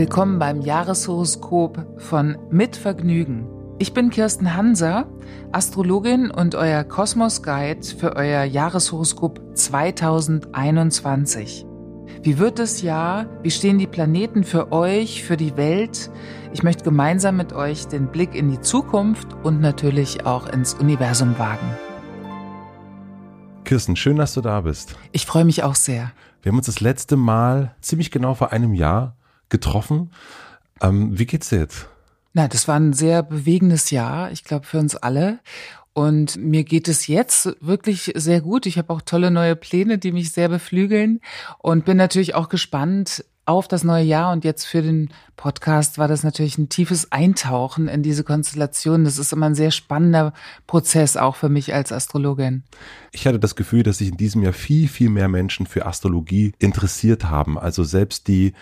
Willkommen beim Jahreshoroskop von Mit Vergnügen. Ich bin Kirsten Hanser, Astrologin und euer Kosmos Guide für euer Jahreshoroskop 2021. Wie wird das Jahr? Wie stehen die Planeten für euch, für die Welt? Ich möchte gemeinsam mit euch den Blick in die Zukunft und natürlich auch ins Universum wagen. Kirsten, schön, dass du da bist. Ich freue mich auch sehr. Wir haben uns das letzte Mal ziemlich genau vor einem Jahr getroffen. Ähm, wie geht's dir jetzt? Na, das war ein sehr bewegendes Jahr, ich glaube für uns alle. Und mir geht es jetzt wirklich sehr gut. Ich habe auch tolle neue Pläne, die mich sehr beflügeln und bin natürlich auch gespannt auf das neue Jahr. Und jetzt für den Podcast war das natürlich ein tiefes Eintauchen in diese Konstellation. Das ist immer ein sehr spannender Prozess, auch für mich als Astrologin. Ich hatte das Gefühl, dass sich in diesem Jahr viel, viel mehr Menschen für Astrologie interessiert haben. Also selbst die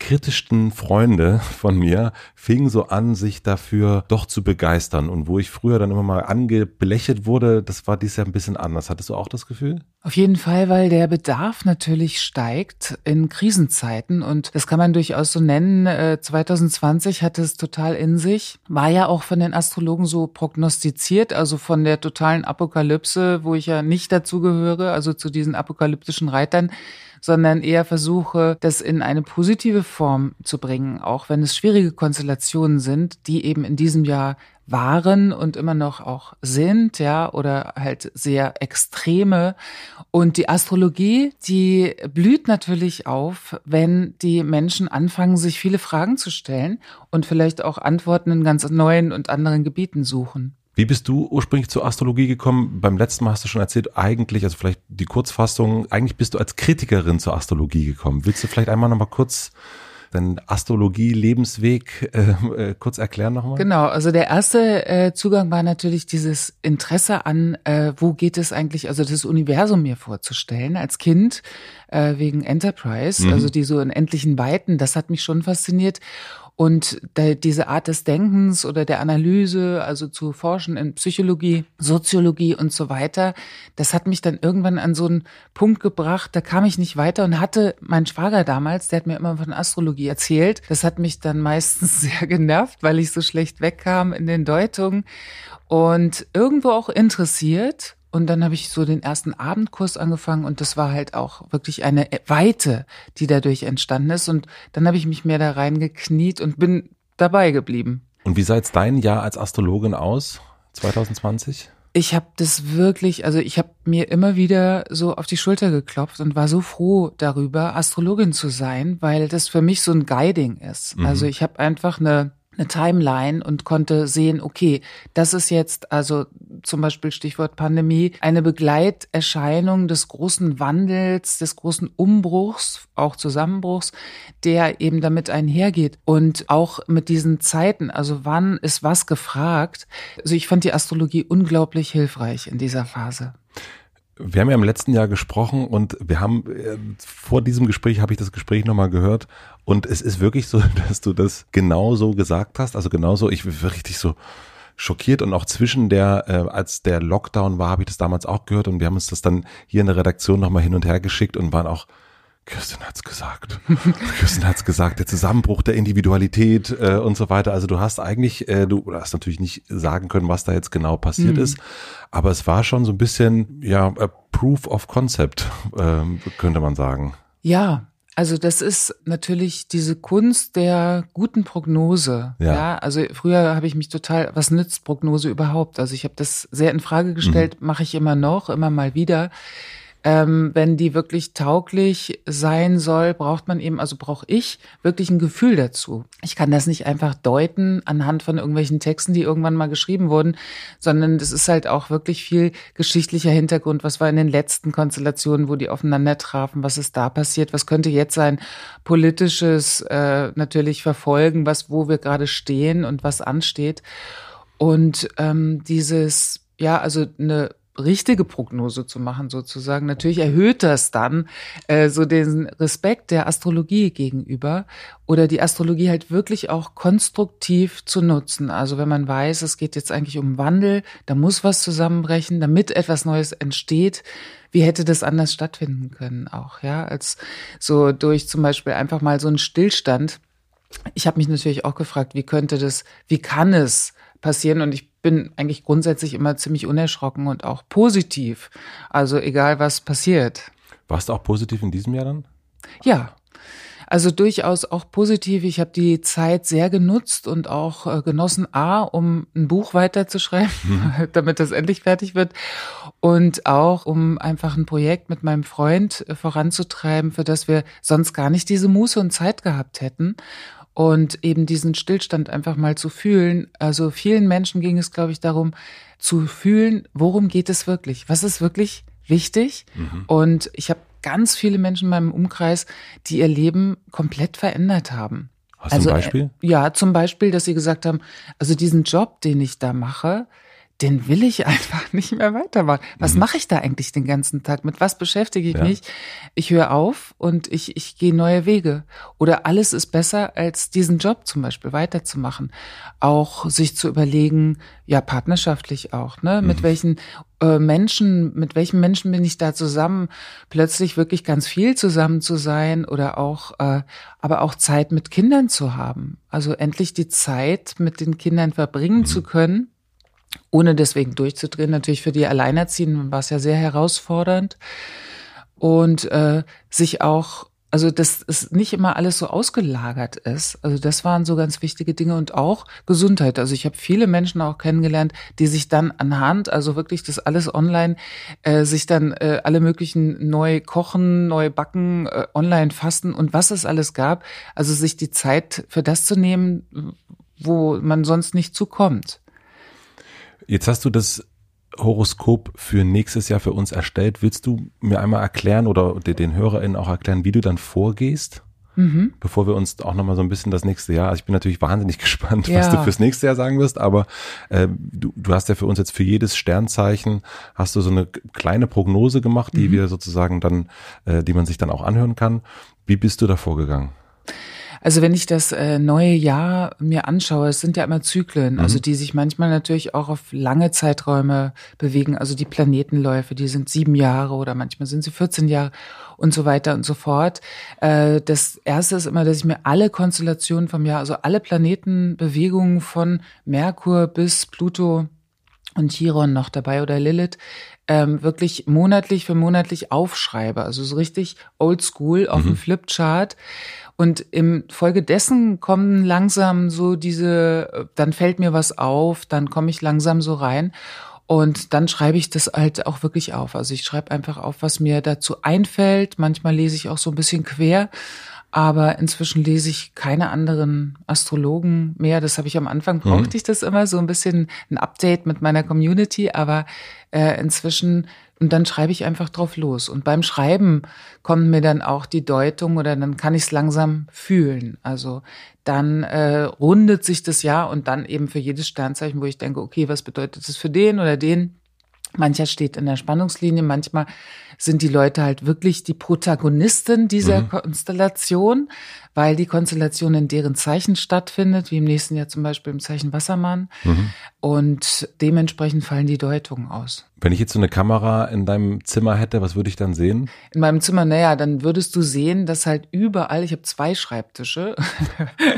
kritischsten Freunde von mir fingen so an, sich dafür doch zu begeistern. Und wo ich früher dann immer mal angebelächelt wurde, das war dieses Jahr ein bisschen anders. Hattest du auch das Gefühl? Auf jeden Fall, weil der Bedarf natürlich steigt in Krisenzeiten und das kann man durchaus so nennen. 2020 äh, hatte es total in sich, war ja auch von den Astrologen so prognostiziert, also von der totalen Apokalypse, wo ich ja nicht dazu gehöre, also zu diesen apokalyptischen Reitern sondern eher versuche, das in eine positive Form zu bringen, auch wenn es schwierige Konstellationen sind, die eben in diesem Jahr waren und immer noch auch sind, ja, oder halt sehr extreme. Und die Astrologie, die blüht natürlich auf, wenn die Menschen anfangen, sich viele Fragen zu stellen und vielleicht auch Antworten in ganz neuen und anderen Gebieten suchen. Wie bist du ursprünglich zur Astrologie gekommen? Beim letzten Mal hast du schon erzählt, eigentlich, also vielleicht die Kurzfassung, eigentlich bist du als Kritikerin zur Astrologie gekommen. Willst du vielleicht einmal nochmal kurz deinen Astrologie-Lebensweg äh, äh, kurz erklären nochmal? Genau, also der erste äh, Zugang war natürlich dieses Interesse an, äh, wo geht es eigentlich, also das Universum mir vorzustellen als Kind äh, wegen Enterprise, mhm. also die so in endlichen Weiten, das hat mich schon fasziniert. Und diese Art des Denkens oder der Analyse, also zu forschen in Psychologie, Soziologie und so weiter, das hat mich dann irgendwann an so einen Punkt gebracht, da kam ich nicht weiter und hatte mein Schwager damals, der hat mir immer von Astrologie erzählt. Das hat mich dann meistens sehr genervt, weil ich so schlecht wegkam in den Deutungen und irgendwo auch interessiert und dann habe ich so den ersten Abendkurs angefangen und das war halt auch wirklich eine Weite, die dadurch entstanden ist. Und dann habe ich mich mehr da reingekniet und bin dabei geblieben. Und wie sah jetzt dein Jahr als Astrologin aus, 2020? Ich habe das wirklich, also ich habe mir immer wieder so auf die Schulter geklopft und war so froh darüber, Astrologin zu sein, weil das für mich so ein Guiding ist. Mhm. Also ich habe einfach eine eine Timeline und konnte sehen, okay, das ist jetzt also zum Beispiel Stichwort Pandemie, eine Begleiterscheinung des großen Wandels, des großen Umbruchs, auch Zusammenbruchs, der eben damit einhergeht und auch mit diesen Zeiten, also wann ist was gefragt. Also ich fand die Astrologie unglaublich hilfreich in dieser Phase. Wir haben ja im letzten Jahr gesprochen und wir haben äh, vor diesem Gespräch habe ich das Gespräch nochmal gehört und es ist wirklich so, dass du das genau so gesagt hast, also genauso, ich war richtig so schockiert und auch zwischen der, äh, als der Lockdown war, habe ich das damals auch gehört und wir haben uns das dann hier in der Redaktion nochmal hin und her geschickt und waren auch Kirsten hat's gesagt. Kirsten hat's gesagt, der Zusammenbruch der Individualität äh, und so weiter. Also du hast eigentlich, äh, du hast natürlich nicht sagen können, was da jetzt genau passiert mhm. ist, aber es war schon so ein bisschen, ja, a Proof of Concept, äh, könnte man sagen. Ja, also das ist natürlich diese Kunst der guten Prognose. Ja. ja also früher habe ich mich total, was nützt Prognose überhaupt? Also ich habe das sehr in Frage gestellt, mhm. mache ich immer noch, immer mal wieder. Ähm, wenn die wirklich tauglich sein soll, braucht man eben, also brauche ich wirklich ein Gefühl dazu. Ich kann das nicht einfach deuten anhand von irgendwelchen Texten, die irgendwann mal geschrieben wurden, sondern das ist halt auch wirklich viel geschichtlicher Hintergrund. Was war in den letzten Konstellationen, wo die aufeinander trafen? Was ist da passiert? Was könnte jetzt sein? Politisches äh, natürlich verfolgen, was, wo wir gerade stehen und was ansteht. Und ähm, dieses, ja, also eine richtige Prognose zu machen, sozusagen. Natürlich erhöht das dann äh, so den Respekt der Astrologie gegenüber oder die Astrologie halt wirklich auch konstruktiv zu nutzen. Also wenn man weiß, es geht jetzt eigentlich um Wandel, da muss was zusammenbrechen, damit etwas Neues entsteht. Wie hätte das anders stattfinden können auch, ja, als so durch zum Beispiel einfach mal so einen Stillstand ich habe mich natürlich auch gefragt, wie könnte das, wie kann es passieren? Und ich bin eigentlich grundsätzlich immer ziemlich unerschrocken und auch positiv. Also egal was passiert. Warst du auch positiv in diesem Jahr dann? Ja, also durchaus auch positiv. Ich habe die Zeit sehr genutzt und auch äh, genossen, A, um ein Buch weiterzuschreiben, mhm. damit das endlich fertig wird. Und auch, um einfach ein Projekt mit meinem Freund äh, voranzutreiben, für das wir sonst gar nicht diese Muße und Zeit gehabt hätten und eben diesen Stillstand einfach mal zu fühlen. Also vielen Menschen ging es, glaube ich, darum zu fühlen, worum geht es wirklich? Was ist wirklich wichtig? Mhm. Und ich habe ganz viele Menschen in meinem Umkreis, die ihr Leben komplett verändert haben. Hast also, du ein also, Beispiel? Äh, ja, zum Beispiel, dass sie gesagt haben, also diesen Job, den ich da mache, den will ich einfach nicht mehr weitermachen. Was mhm. mache ich da eigentlich den ganzen Tag? Mit was beschäftige ich ja. mich? Ich höre auf und ich, ich gehe neue Wege. Oder alles ist besser, als diesen Job zum Beispiel weiterzumachen. Auch sich zu überlegen, ja, partnerschaftlich auch, ne? Mhm. Mit welchen äh, Menschen, mit welchen Menschen bin ich da zusammen? Plötzlich wirklich ganz viel zusammen zu sein oder auch, äh, aber auch Zeit mit Kindern zu haben. Also endlich die Zeit mit den Kindern verbringen mhm. zu können ohne deswegen durchzudrehen. Natürlich für die Alleinerziehenden war es ja sehr herausfordernd und äh, sich auch also dass es nicht immer alles so ausgelagert ist. Also das waren so ganz wichtige Dinge und auch Gesundheit. Also ich habe viele Menschen auch kennengelernt, die sich dann anhand, also wirklich das alles online, äh, sich dann äh, alle möglichen neu kochen, neu backen, äh, online fasten und was es alles gab. Also sich die Zeit für das zu nehmen, wo man sonst nicht zukommt. Jetzt hast du das Horoskop für nächstes Jahr für uns erstellt. Willst du mir einmal erklären oder den HörerInnen auch erklären, wie du dann vorgehst? Mhm. Bevor wir uns auch nochmal so ein bisschen das nächste Jahr, also ich bin natürlich wahnsinnig gespannt, ja. was du fürs nächste Jahr sagen wirst, aber äh, du, du hast ja für uns jetzt für jedes Sternzeichen, hast du so eine kleine Prognose gemacht, die mhm. wir sozusagen dann, äh, die man sich dann auch anhören kann. Wie bist du da vorgegangen? Also wenn ich das äh, neue Jahr mir anschaue, es sind ja immer Zyklen, mhm. also die sich manchmal natürlich auch auf lange Zeiträume bewegen. Also die Planetenläufe, die sind sieben Jahre oder manchmal sind sie 14 Jahre und so weiter und so fort. Äh, das erste ist immer, dass ich mir alle Konstellationen vom Jahr, also alle Planetenbewegungen von Merkur bis Pluto und Chiron noch dabei oder Lilith, ähm, wirklich monatlich für monatlich aufschreibe. Also so richtig oldschool auf mhm. dem Flipchart. Und im Folge dessen kommen langsam so diese, dann fällt mir was auf, dann komme ich langsam so rein. Und dann schreibe ich das halt auch wirklich auf. Also ich schreibe einfach auf, was mir dazu einfällt. Manchmal lese ich auch so ein bisschen quer. Aber inzwischen lese ich keine anderen Astrologen mehr. Das habe ich am Anfang mhm. brauchte mhm. ich das immer so ein bisschen ein Update mit meiner Community. Aber äh, inzwischen und dann schreibe ich einfach drauf los. Und beim Schreiben kommt mir dann auch die Deutung oder dann kann ich es langsam fühlen. Also dann äh, rundet sich das Jahr und dann eben für jedes Sternzeichen, wo ich denke, okay, was bedeutet das für den oder den? Mancher steht in der Spannungslinie, manchmal sind die Leute halt wirklich die Protagonisten dieser mhm. Konstellation, weil die Konstellation in deren Zeichen stattfindet, wie im nächsten Jahr zum Beispiel im Zeichen Wassermann. Mhm. Und dementsprechend fallen die Deutungen aus. Wenn ich jetzt so eine Kamera in deinem Zimmer hätte, was würde ich dann sehen? In meinem Zimmer, naja, dann würdest du sehen, dass halt überall, ich habe zwei Schreibtische.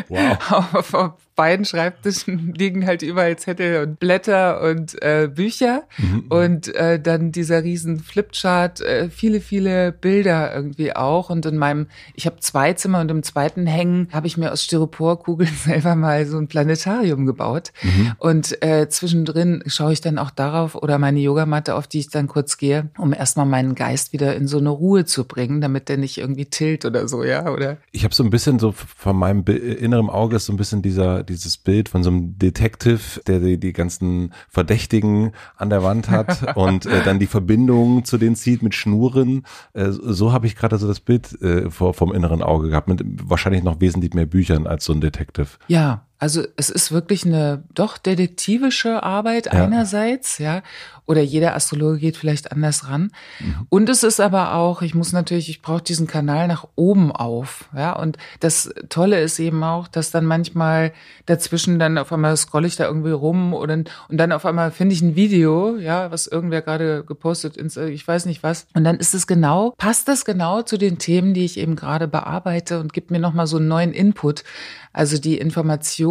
Wow. auf, auf beiden Schreibtischen liegen halt überall Zettel und Blätter und äh, Bücher. Mhm. Und äh, dann dieser riesen Flipchart, äh, viele, viele Bilder irgendwie auch. Und in meinem, ich habe zwei Zimmer und im zweiten hängen habe ich mir aus Styroporkugeln selber mal so ein Planetarium gebaut. Mhm. Und äh, zwischendrin schaue ich dann auch darauf oder meine Yoga Yogamatte, auf die ich dann kurz gehe, um erstmal meinen Geist wieder in so eine Ruhe zu bringen, damit der nicht irgendwie tilt oder so, ja, oder? Ich habe so ein bisschen so von meinem inneren Auge ist so ein bisschen dieser dieses Bild von so einem Detective, der die, die ganzen Verdächtigen an der Wand hat und äh, dann die Verbindung zu denen zieht mit Schnuren. Äh, so habe ich gerade so das Bild äh, vom inneren Auge gehabt mit wahrscheinlich noch wesentlich mehr Büchern als so ein Detective. Ja, Also es ist wirklich eine doch detektivische Arbeit ja. einerseits, ja, oder jeder Astrologe geht vielleicht anders ran. Mhm. Und es ist aber auch, ich muss natürlich, ich brauche diesen Kanal nach oben auf, ja. Und das Tolle ist eben auch, dass dann manchmal dazwischen dann auf einmal scrolle ich da irgendwie rum oder und dann auf einmal finde ich ein Video, ja, was irgendwer gerade gepostet, ins, ich weiß nicht was. Und dann ist es genau, passt das genau zu den Themen, die ich eben gerade bearbeite und gibt mir nochmal so einen neuen Input. Also die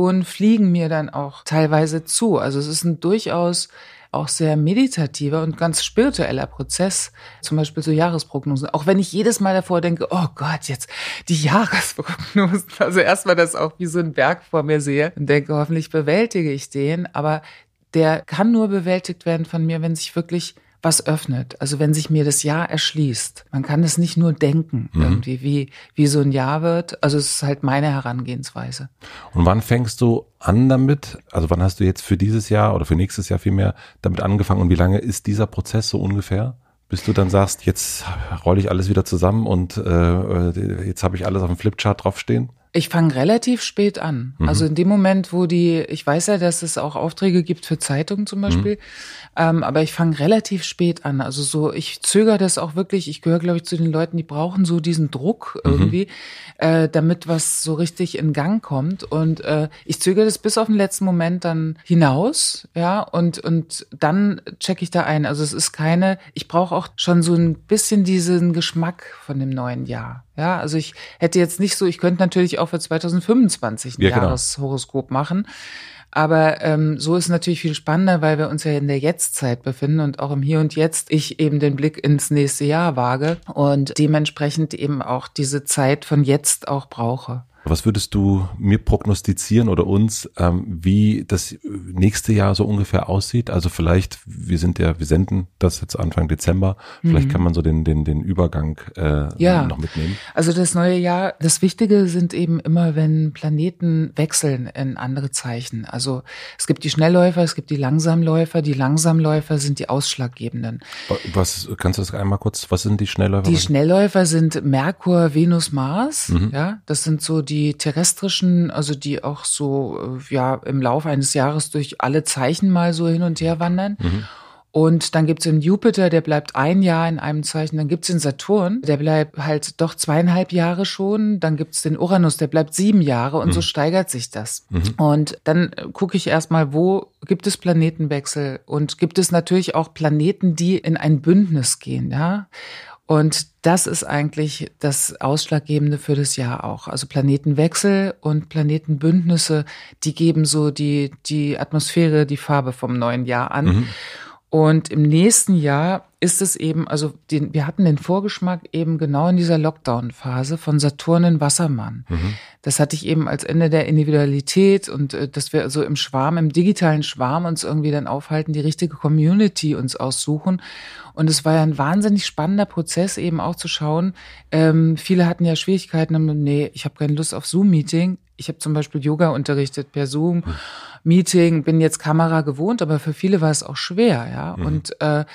Informationen fliegen mir dann auch teilweise zu. Also es ist ein durchaus auch sehr meditativer und ganz spiritueller Prozess, zum Beispiel so Jahresprognosen. Auch wenn ich jedes Mal davor denke, oh Gott, jetzt die Jahresprognosen. Also erstmal das auch wie so ein Berg vor mir sehe und denke, hoffentlich bewältige ich den. Aber der kann nur bewältigt werden von mir, wenn sich wirklich was öffnet. Also wenn sich mir das Jahr erschließt. Man kann es nicht nur denken, mhm. irgendwie, wie, wie so ein Jahr wird. Also es ist halt meine Herangehensweise. Und wann fängst du an damit? Also wann hast du jetzt für dieses Jahr oder für nächstes Jahr vielmehr damit angefangen und wie lange ist dieser Prozess so ungefähr? bis du dann sagst, jetzt rolle ich alles wieder zusammen und äh, äh jetzt habe ich alles auf dem Flipchart draufstehen? Ich fange relativ spät an. Mhm. Also in dem Moment, wo die, ich weiß ja, dass es auch Aufträge gibt für Zeitungen zum Beispiel, mhm. ähm, aber ich fange relativ spät an. Also so, ich zögere das auch wirklich. Ich gehöre, glaube ich, zu den Leuten, die brauchen so diesen Druck mhm. irgendwie, mhm. äh, damit was so richtig in Gang kommt. Und äh, ich zögere das bis auf den letzten Moment dann hinaus, ja, und und dann checke ich da ein. Also es ist keine, ich brauche auch schon so ein bisschen diesen Geschmack von dem neuen Jahr. Ja, also ich hätte jetzt nicht so, ich könnte natürlich auch für 2025 ein ja, genau. Jahreshoroskop machen. Aber ähm, so ist natürlich viel spannender, weil wir uns ja in der Jetztzeit befinden und auch im Hier und Jetzt ich eben den Blick ins nächste Jahr wage und dementsprechend eben auch diese Zeit von jetzt auch brauche. Was würdest du mir prognostizieren oder uns, ähm, wie das nächste Jahr so ungefähr aussieht? Also vielleicht, wir sind ja, wir senden das jetzt Anfang Dezember, vielleicht mhm. kann man so den, den, den Übergang äh, ja. noch mitnehmen. Also das neue Jahr, das Wichtige sind eben immer, wenn Planeten wechseln in andere Zeichen. Also es gibt die Schnellläufer, es gibt die Langsamläufer. Die Langsamläufer sind die ausschlaggebenden. Was kannst du das einmal kurz, was sind die Schnellläufer? Die Schnellläufer sind Merkur, Venus, Mars. Mhm. Ja, das sind so die die terrestrischen, also die auch so äh, ja im Laufe eines Jahres durch alle Zeichen mal so hin und her wandern. Mhm. Und dann gibt's den Jupiter, der bleibt ein Jahr in einem Zeichen. Dann gibt's den Saturn, der bleibt halt doch zweieinhalb Jahre schon. Dann gibt's den Uranus, der bleibt sieben Jahre und mhm. so steigert sich das. Mhm. Und dann gucke ich erstmal, wo gibt es Planetenwechsel und gibt es natürlich auch Planeten, die in ein Bündnis gehen, ja. Und das ist eigentlich das Ausschlaggebende für das Jahr auch. Also Planetenwechsel und Planetenbündnisse, die geben so die, die Atmosphäre, die Farbe vom neuen Jahr an. Mhm. Und im nächsten Jahr ist es eben, also den, wir hatten den Vorgeschmack eben genau in dieser Lockdown-Phase von Saturn in Wassermann. Mhm. Das hatte ich eben als Ende der Individualität und äh, dass wir also im Schwarm, im digitalen Schwarm uns irgendwie dann aufhalten, die richtige Community uns aussuchen. Und es war ja ein wahnsinnig spannender Prozess, eben auch zu schauen. Ähm, viele hatten ja Schwierigkeiten, nee, ich habe keine Lust auf Zoom-Meeting. Ich habe zum Beispiel Yoga unterrichtet per Zoom. Mhm. Meeting, bin jetzt Kamera gewohnt, aber für viele war es auch schwer, ja. Mhm. Und äh,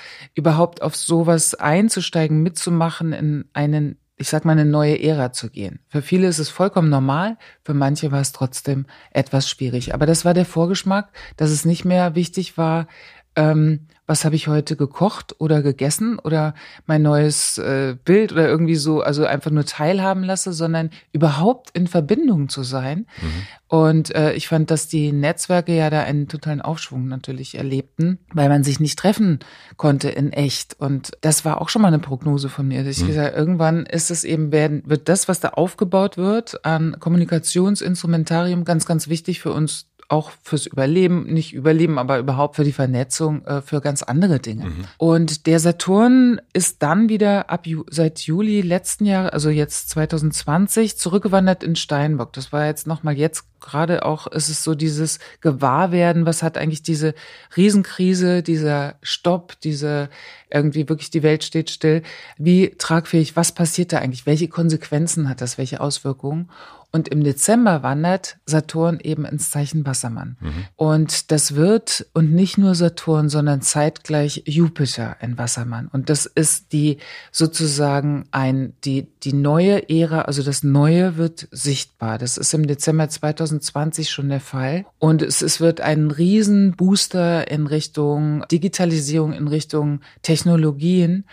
überhaupt auf sowas einzusteigen, mitzumachen, in einen, ich sag mal, eine neue Ära zu gehen. Für viele ist es vollkommen normal, für manche war es trotzdem etwas schwierig. Aber das war der Vorgeschmack, dass es nicht mehr wichtig war, ähm, was habe ich heute gekocht oder gegessen oder mein neues äh, Bild oder irgendwie so, also einfach nur teilhaben lasse, sondern überhaupt in Verbindung zu sein. Mhm. Und äh, ich fand, dass die Netzwerke ja da einen totalen Aufschwung natürlich erlebten, weil man sich nicht treffen konnte in echt. Und das war auch schon mal eine Prognose von mir. Dass ich mhm. gesagt, irgendwann ist es eben, werden, wird das, was da aufgebaut wird an Kommunikationsinstrumentarium, ganz, ganz wichtig für uns auch fürs Überleben, nicht Überleben, aber überhaupt für die Vernetzung, äh, für ganz andere Dinge. Mhm. Und der Saturn ist dann wieder ab seit Juli letzten Jahr, also jetzt 2020, zurückgewandert in Steinbock. Das war jetzt nochmal jetzt gerade auch, ist es so dieses Gewahrwerden, was hat eigentlich diese Riesenkrise, dieser Stopp, diese irgendwie wirklich die Welt steht still. Wie tragfähig, was passiert da eigentlich? Welche Konsequenzen hat das? Welche Auswirkungen? Und im Dezember wandert Saturn eben ins Zeichen Wassermann. Mhm. Und das wird, und nicht nur Saturn, sondern zeitgleich Jupiter in Wassermann. Und das ist die sozusagen ein, die, die neue Ära, also das Neue wird sichtbar. Das ist im Dezember 2020 schon der Fall. Und es, es wird ein Riesenbooster in Richtung Digitalisierung, in Richtung Technologien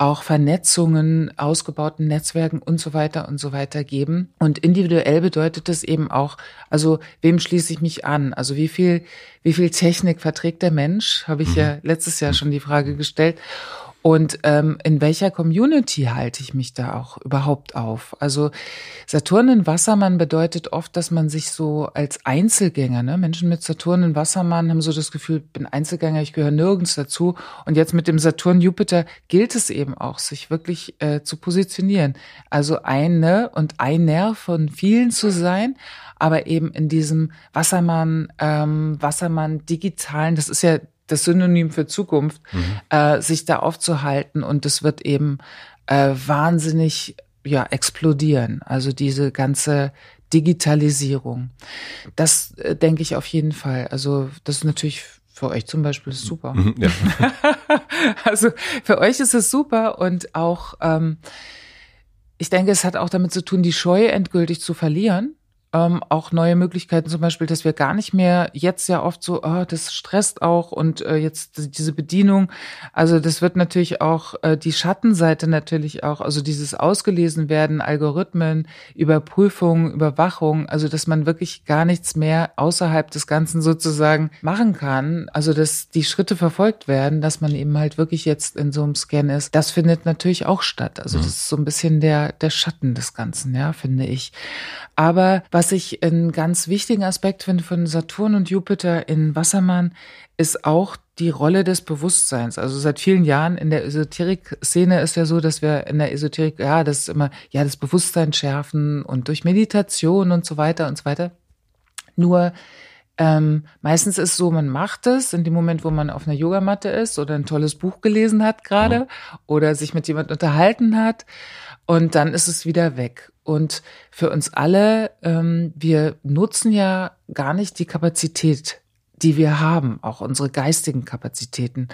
auch Vernetzungen, ausgebauten Netzwerken und so weiter und so weiter geben. Und individuell bedeutet das eben auch, also wem schließe ich mich an? Also wie viel, wie viel Technik verträgt der Mensch? Habe ich ja mhm. letztes Jahr schon die Frage gestellt. Und ähm, in welcher Community halte ich mich da auch überhaupt auf? Also Saturn in Wassermann bedeutet oft, dass man sich so als Einzelgänger, ne? Menschen mit Saturn in Wassermann haben so das Gefühl, bin Einzelgänger, ich gehöre nirgends dazu. Und jetzt mit dem Saturn Jupiter gilt es eben auch, sich wirklich äh, zu positionieren. Also eine und einer von vielen zu sein, aber eben in diesem Wassermann, ähm, Wassermann digitalen, das ist ja das Synonym für Zukunft, mhm. äh, sich da aufzuhalten und es wird eben äh, wahnsinnig ja explodieren. Also diese ganze Digitalisierung. Das äh, denke ich auf jeden Fall. Also das ist natürlich für euch zum Beispiel super. Mhm, ja. also für euch ist es super und auch ähm, ich denke, es hat auch damit zu tun, die Scheu endgültig zu verlieren ähm, auch neue Möglichkeiten, zum Beispiel, dass wir gar nicht mehr jetzt ja oft so, oh, das stresst auch und äh, jetzt diese Bedienung. Also das wird natürlich auch äh, die Schattenseite natürlich auch, also dieses ausgelesen werden, Algorithmen, Überprüfung, Überwachung, also dass man wirklich gar nichts mehr außerhalb des Ganzen sozusagen machen kann. Also dass die Schritte verfolgt werden, dass man eben halt wirklich jetzt in so einem Scan ist. Das findet natürlich auch statt. Also das ist so ein bisschen der, der Schatten des Ganzen, ja, finde ich. Aber was ich einen ganz wichtigen Aspekt finde von Saturn und Jupiter in Wassermann, ist auch die Rolle des Bewusstseins. Also seit vielen Jahren in der Esoterik-Szene ist ja so, dass wir in der Esoterik, ja, das ist immer, ja, das Bewusstsein schärfen und durch Meditation und so weiter und so weiter. Nur ähm, meistens ist es so, man macht es in dem Moment, wo man auf einer Yogamatte ist oder ein tolles Buch gelesen hat gerade mhm. oder sich mit jemand unterhalten hat und dann ist es wieder weg. Und für uns alle, ähm, wir nutzen ja gar nicht die Kapazität, die wir haben, auch unsere geistigen Kapazitäten.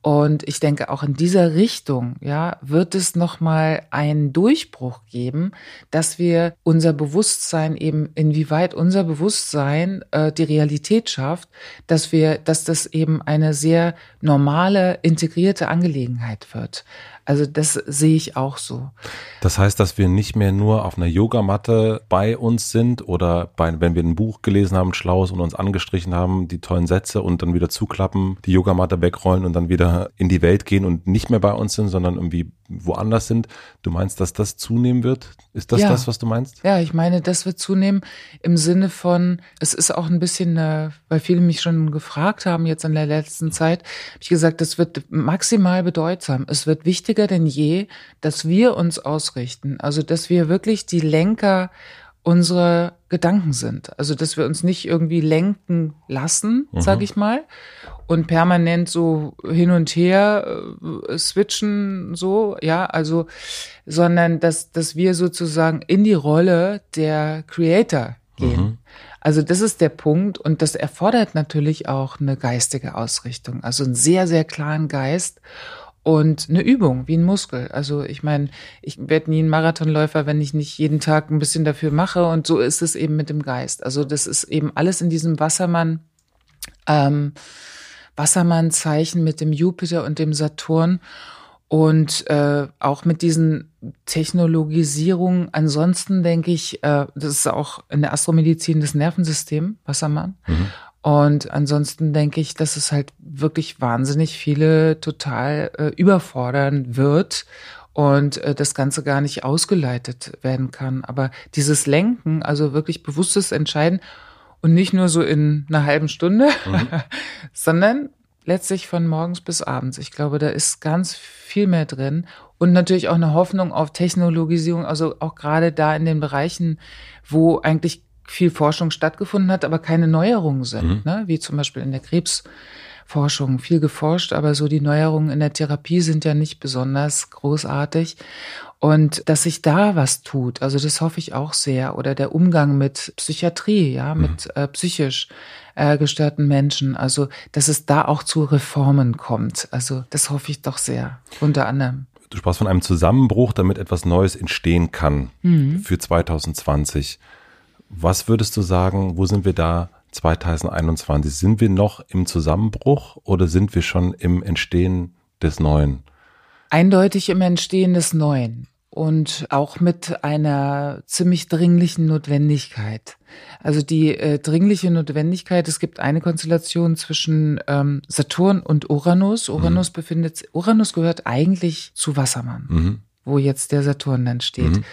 Und ich denke, auch in dieser Richtung, ja, wird es nochmal einen Durchbruch geben, dass wir unser Bewusstsein eben, inwieweit unser Bewusstsein äh, die Realität schafft, dass wir, dass das eben eine sehr normale, integrierte Angelegenheit wird. Also das sehe ich auch so. Das heißt, dass wir nicht mehr nur auf einer Yogamatte bei uns sind oder bei, wenn wir ein Buch gelesen haben, schlaues und uns angestrichen haben, die tollen Sätze und dann wieder zuklappen, die Yogamatte wegrollen und dann wieder in die Welt gehen und nicht mehr bei uns sind, sondern irgendwie woanders sind. Du meinst, dass das zunehmen wird? Ist das ja. das, was du meinst? Ja, ich meine, das wird zunehmen im Sinne von, es ist auch ein bisschen, weil viele mich schon gefragt haben jetzt in der letzten Zeit, habe ich gesagt, das wird maximal bedeutsam. Es wird wichtiger denn je, dass wir uns ausrichten. Also, dass wir wirklich die Lenker unserer Gedanken sind. Also, dass wir uns nicht irgendwie lenken lassen, mhm. sag ich mal, und permanent so hin und her äh, switchen, so, ja, also, sondern dass, dass wir sozusagen in die Rolle der Creator gehen. Mhm. Also das ist der Punkt und das erfordert natürlich auch eine geistige Ausrichtung, also einen sehr, sehr klaren Geist und eine Übung wie ein Muskel. Also ich meine, ich werde nie ein Marathonläufer, wenn ich nicht jeden Tag ein bisschen dafür mache. Und so ist es eben mit dem Geist. Also das ist eben alles in diesem Wassermann, ähm, Wassermann-Zeichen mit dem Jupiter und dem Saturn. Und äh, auch mit diesen Technologisierungen. Ansonsten denke ich, äh, das ist auch in der Astromedizin das Nervensystem, Wassermann. Mhm. Und ansonsten denke ich, dass es halt wirklich wahnsinnig viele total äh, überfordern wird und äh, das Ganze gar nicht ausgeleitet werden kann. Aber dieses Lenken, also wirklich bewusstes Entscheiden und nicht nur so in einer halben Stunde, mhm. sondern letztlich von morgens bis abends. Ich glaube, da ist ganz viel mehr drin und natürlich auch eine Hoffnung auf Technologisierung, also auch gerade da in den Bereichen, wo eigentlich viel Forschung stattgefunden hat, aber keine Neuerungen sind, mhm. ne? wie zum Beispiel in der Krebs Forschung, viel geforscht, aber so die Neuerungen in der Therapie sind ja nicht besonders großartig. Und dass sich da was tut, also das hoffe ich auch sehr. Oder der Umgang mit Psychiatrie, ja, mhm. mit äh, psychisch äh, gestörten Menschen. Also, dass es da auch zu Reformen kommt. Also, das hoffe ich doch sehr, unter anderem. Du sprachst von einem Zusammenbruch, damit etwas Neues entstehen kann mhm. für 2020. Was würdest du sagen, wo sind wir da 2021? Sind wir noch im Zusammenbruch oder sind wir schon im Entstehen des Neuen? Eindeutig im Entstehen des Neuen und auch mit einer ziemlich dringlichen Notwendigkeit. Also die äh, dringliche Notwendigkeit, es gibt eine Konstellation zwischen ähm, Saturn und Uranus. Uranus mhm. befindet, Uranus gehört eigentlich zu Wassermann, mhm. wo jetzt der Saturn dann steht. Mhm.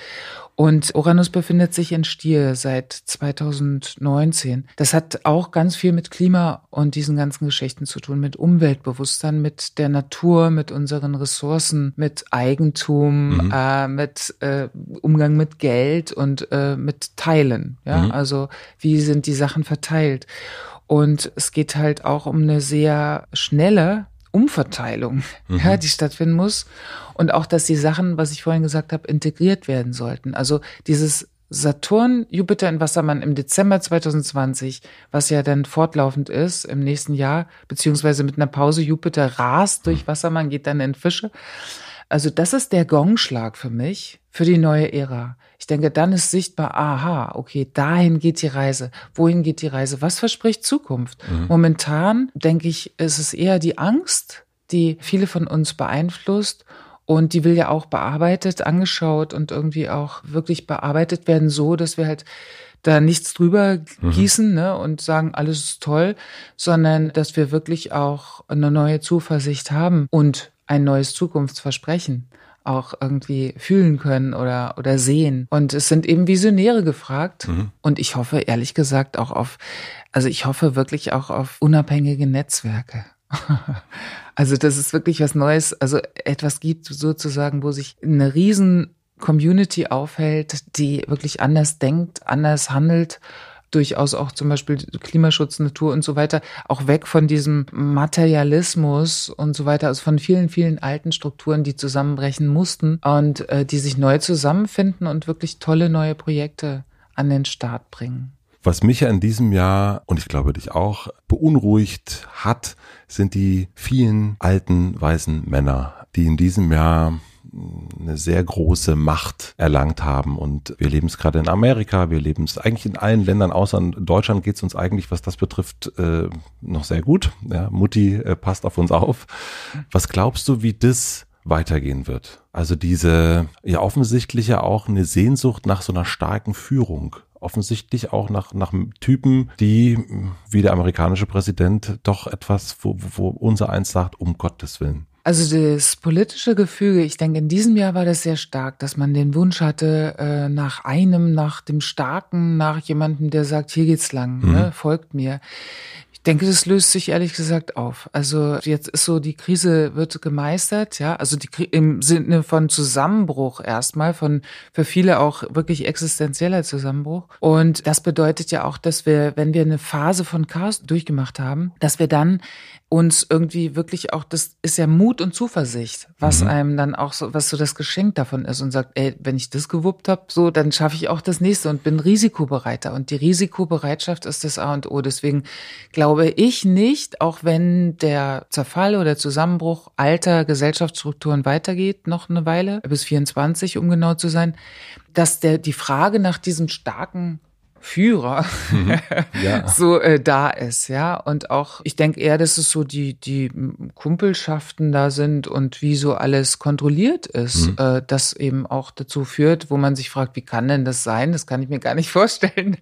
Und Uranus befindet sich in Stier seit 2019. Das hat auch ganz viel mit Klima und diesen ganzen Geschichten zu tun, mit Umweltbewusstsein, mit der Natur, mit unseren Ressourcen, mit Eigentum, mhm. äh, mit äh, Umgang mit Geld und äh, mit Teilen. Ja, mhm. also wie sind die Sachen verteilt? Und es geht halt auch um eine sehr schnelle Umverteilung, mhm. ja, die stattfinden muss. Und auch, dass die Sachen, was ich vorhin gesagt habe, integriert werden sollten. Also dieses Saturn, Jupiter in Wassermann im Dezember 2020, was ja dann fortlaufend ist im nächsten Jahr, beziehungsweise mit einer Pause, Jupiter rast durch Wassermann, geht dann in Fische. Also das ist der Gongschlag für mich, für die neue Ära. Ich denke, dann ist sichtbar, aha, okay, dahin geht die Reise. Wohin geht die Reise? Was verspricht Zukunft? Mhm. Momentan, denke ich, ist es eher die Angst, die viele von uns beeinflusst. Und die will ja auch bearbeitet, angeschaut und irgendwie auch wirklich bearbeitet werden, so dass wir halt da nichts drüber mhm. gießen ne, und sagen, alles ist toll, sondern dass wir wirklich auch eine neue Zuversicht haben und ein neues Zukunftsversprechen auch irgendwie fühlen können oder, oder sehen. Und es sind eben Visionäre gefragt. Mhm. Und ich hoffe, ehrlich gesagt, auch auf, also ich hoffe wirklich auch auf unabhängige Netzwerke. also, dass es wirklich was Neues, also etwas gibt sozusagen, wo sich eine riesen Community aufhält, die wirklich anders denkt, anders handelt durchaus auch zum Beispiel Klimaschutz, Natur und so weiter, auch weg von diesem Materialismus und so weiter, also von vielen, vielen alten Strukturen, die zusammenbrechen mussten und äh, die sich neu zusammenfinden und wirklich tolle neue Projekte an den Start bringen. Was mich ja in diesem Jahr, und ich glaube dich auch, beunruhigt hat, sind die vielen alten weißen Männer, die in diesem Jahr eine sehr große Macht erlangt haben. Und wir leben es gerade in Amerika, wir leben es eigentlich in allen Ländern, außer in Deutschland geht es uns eigentlich, was das betrifft, äh, noch sehr gut. Ja, Mutti äh, passt auf uns auf. Was glaubst du, wie das weitergehen wird? Also diese, ja offensichtlich ja auch eine Sehnsucht nach so einer starken Führung offensichtlich auch nach, nach Typen, die, wie der amerikanische Präsident, doch etwas, wo, wo unser eins sagt, um Gottes Willen. Also das politische Gefüge, ich denke, in diesem Jahr war das sehr stark, dass man den Wunsch hatte, äh, nach einem, nach dem Starken, nach jemandem, der sagt, hier geht's lang, mhm. ne, folgt mir. Ich denke, das löst sich ehrlich gesagt auf. Also jetzt ist so, die Krise wird gemeistert, ja, also die im Sinne von Zusammenbruch erstmal, von für viele auch wirklich existenzieller Zusammenbruch. Und das bedeutet ja auch, dass wir, wenn wir eine Phase von Chaos durchgemacht haben, dass wir dann uns irgendwie wirklich auch, das ist ja Mut und Zuversicht, was mhm. einem dann auch so, was so das Geschenk davon ist und sagt, ey, wenn ich das gewuppt habe, so, dann schaffe ich auch das nächste und bin risikobereiter. Und die Risikobereitschaft ist das A und O. Deswegen glaube ich nicht, auch wenn der Zerfall oder Zusammenbruch alter Gesellschaftsstrukturen weitergeht, noch eine Weile, bis 24, um genau zu sein, dass der, die Frage nach diesem starken Führer mhm. ja. so äh, da ist, ja. Und auch, ich denke eher, dass es so die, die Kumpelschaften da sind und wie so alles kontrolliert ist, mhm. äh, das eben auch dazu führt, wo man sich fragt, wie kann denn das sein? Das kann ich mir gar nicht vorstellen,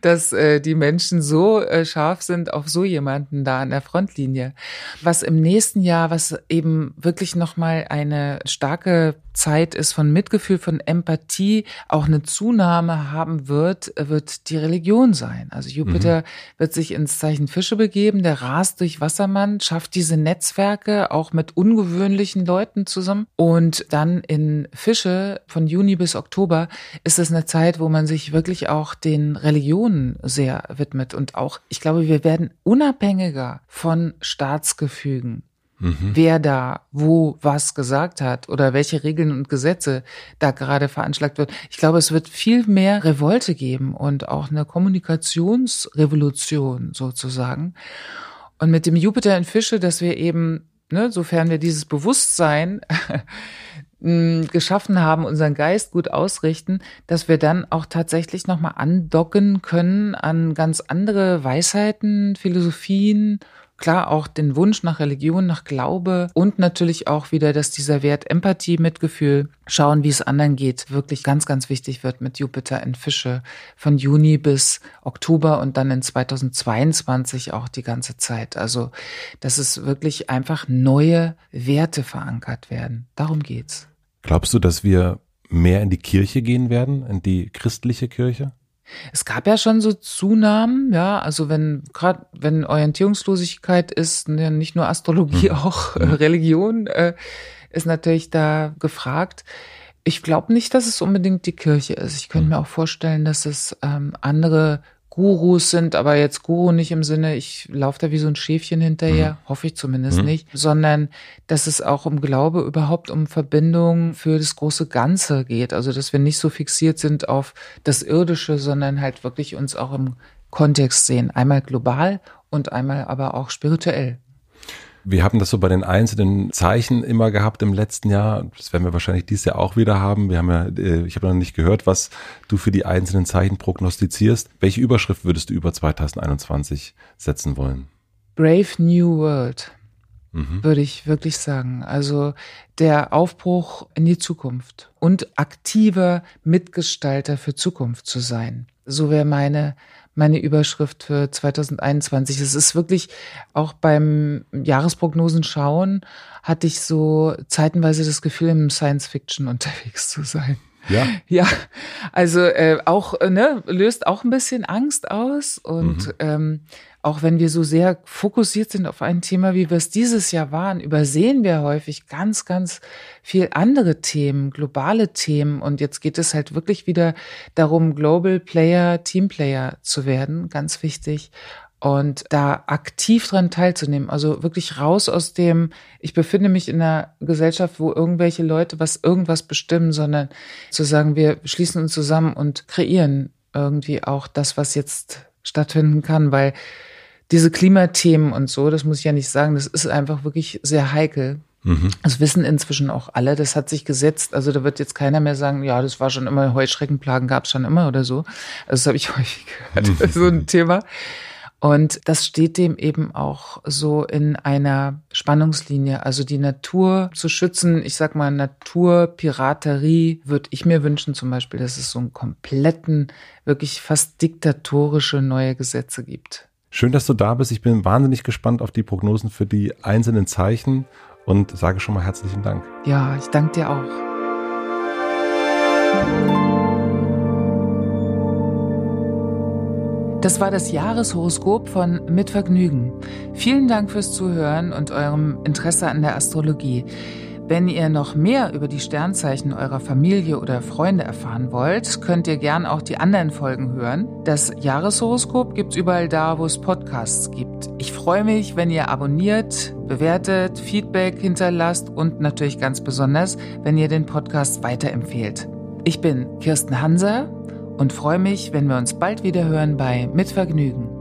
dass äh, die Menschen so äh, scharf sind auf so jemanden da an der Frontlinie. Was im nächsten Jahr, was eben wirklich nochmal eine starke Zeit ist von Mitgefühl, von Empathie, auch eine Zunahme haben wird, wird die Religion sein. Also Jupiter mhm. wird sich ins Zeichen Fische begeben, der rast durch Wassermann, schafft diese Netzwerke auch mit ungewöhnlichen Leuten zusammen. Und dann in Fische von Juni bis Oktober ist es eine Zeit, wo man sich wirklich auch den Religionen sehr widmet. Und auch, ich glaube, wir werden unabhängiger von Staatsgefügen Mhm. wer da wo was gesagt hat oder welche Regeln und Gesetze da gerade veranschlagt wird. Ich glaube, es wird viel mehr Revolte geben und auch eine Kommunikationsrevolution sozusagen. Und mit dem Jupiter in Fische, dass wir eben, ne, sofern wir dieses Bewusstsein geschaffen haben, unseren Geist gut ausrichten, dass wir dann auch tatsächlich nochmal andocken können an ganz andere Weisheiten, Philosophien Klar auch den Wunsch nach Religion, nach Glaube und natürlich auch wieder, dass dieser Wert Empathie, Mitgefühl, schauen, wie es anderen geht, wirklich ganz, ganz wichtig wird mit Jupiter in Fische von Juni bis Oktober und dann in 2022 auch die ganze Zeit. Also, dass es wirklich einfach neue Werte verankert werden. Darum geht's. Glaubst du, dass wir mehr in die Kirche gehen werden, in die christliche Kirche? Es gab ja schon so Zunahmen, ja, also wenn gerade wenn Orientierungslosigkeit ist, ne, nicht nur Astrologie, mhm. auch äh, Religion äh, ist natürlich da gefragt. Ich glaube nicht, dass es unbedingt die Kirche ist. Ich könnte mhm. mir auch vorstellen, dass es ähm, andere Gurus sind, aber jetzt Guru nicht im Sinne, ich laufe da wie so ein Schäfchen hinterher, mhm. hoffe ich zumindest mhm. nicht, sondern dass es auch um Glaube, überhaupt um Verbindung für das große Ganze geht. Also dass wir nicht so fixiert sind auf das Irdische, sondern halt wirklich uns auch im Kontext sehen. Einmal global und einmal aber auch spirituell. Wir haben das so bei den einzelnen Zeichen immer gehabt im letzten Jahr. Das werden wir wahrscheinlich dieses Jahr auch wieder haben. Wir haben ja, äh, ich habe noch nicht gehört, was du für die einzelnen Zeichen prognostizierst. Welche Überschrift würdest du über 2021 setzen wollen? Brave New World, mhm. würde ich wirklich sagen. Also der Aufbruch in die Zukunft und aktiver Mitgestalter für Zukunft zu sein. So wäre meine meine Überschrift für 2021. Es ist wirklich auch beim Jahresprognosen schauen, hatte ich so zeitenweise das Gefühl, im Science Fiction unterwegs zu sein. Ja. Ja, also äh, auch, äh, ne, löst auch ein bisschen Angst aus. Und mhm. ähm, auch wenn wir so sehr fokussiert sind auf ein Thema, wie wir es dieses Jahr waren, übersehen wir häufig ganz, ganz viel andere Themen, globale Themen. Und jetzt geht es halt wirklich wieder darum, Global Player, Team Player zu werden, ganz wichtig und da aktiv dran teilzunehmen. Also wirklich raus aus dem, ich befinde mich in einer Gesellschaft, wo irgendwelche Leute was irgendwas bestimmen, sondern zu sagen, wir schließen uns zusammen und kreieren irgendwie auch das, was jetzt stattfinden kann, weil diese Klimathemen und so, das muss ich ja nicht sagen, das ist einfach wirklich sehr heikel. Mhm. Das wissen inzwischen auch alle, das hat sich gesetzt. Also da wird jetzt keiner mehr sagen, ja, das war schon immer, Heuschreckenplagen gab es schon immer oder so. Also das habe ich häufig gehört, mhm. so ein Thema. Und das steht dem eben auch so in einer Spannungslinie. Also die Natur zu schützen, ich sag mal Naturpiraterie, würde ich mir wünschen zum Beispiel, dass es so einen kompletten, wirklich fast diktatorische neue Gesetze gibt. Schön, dass du da bist. Ich bin wahnsinnig gespannt auf die Prognosen für die einzelnen Zeichen und sage schon mal herzlichen Dank. Ja, ich danke dir auch. Das war das Jahreshoroskop von Mit Vergnügen. Vielen Dank fürs Zuhören und eurem Interesse an der Astrologie. Wenn ihr noch mehr über die Sternzeichen eurer Familie oder Freunde erfahren wollt, könnt ihr gern auch die anderen Folgen hören. Das Jahreshoroskop gibt's überall da, wo es Podcasts gibt. Ich freue mich, wenn ihr abonniert, bewertet, Feedback hinterlasst und natürlich ganz besonders, wenn ihr den Podcast weiterempfehlt. Ich bin Kirsten Hanser und freue mich, wenn wir uns bald wieder hören bei Mit Vergnügen.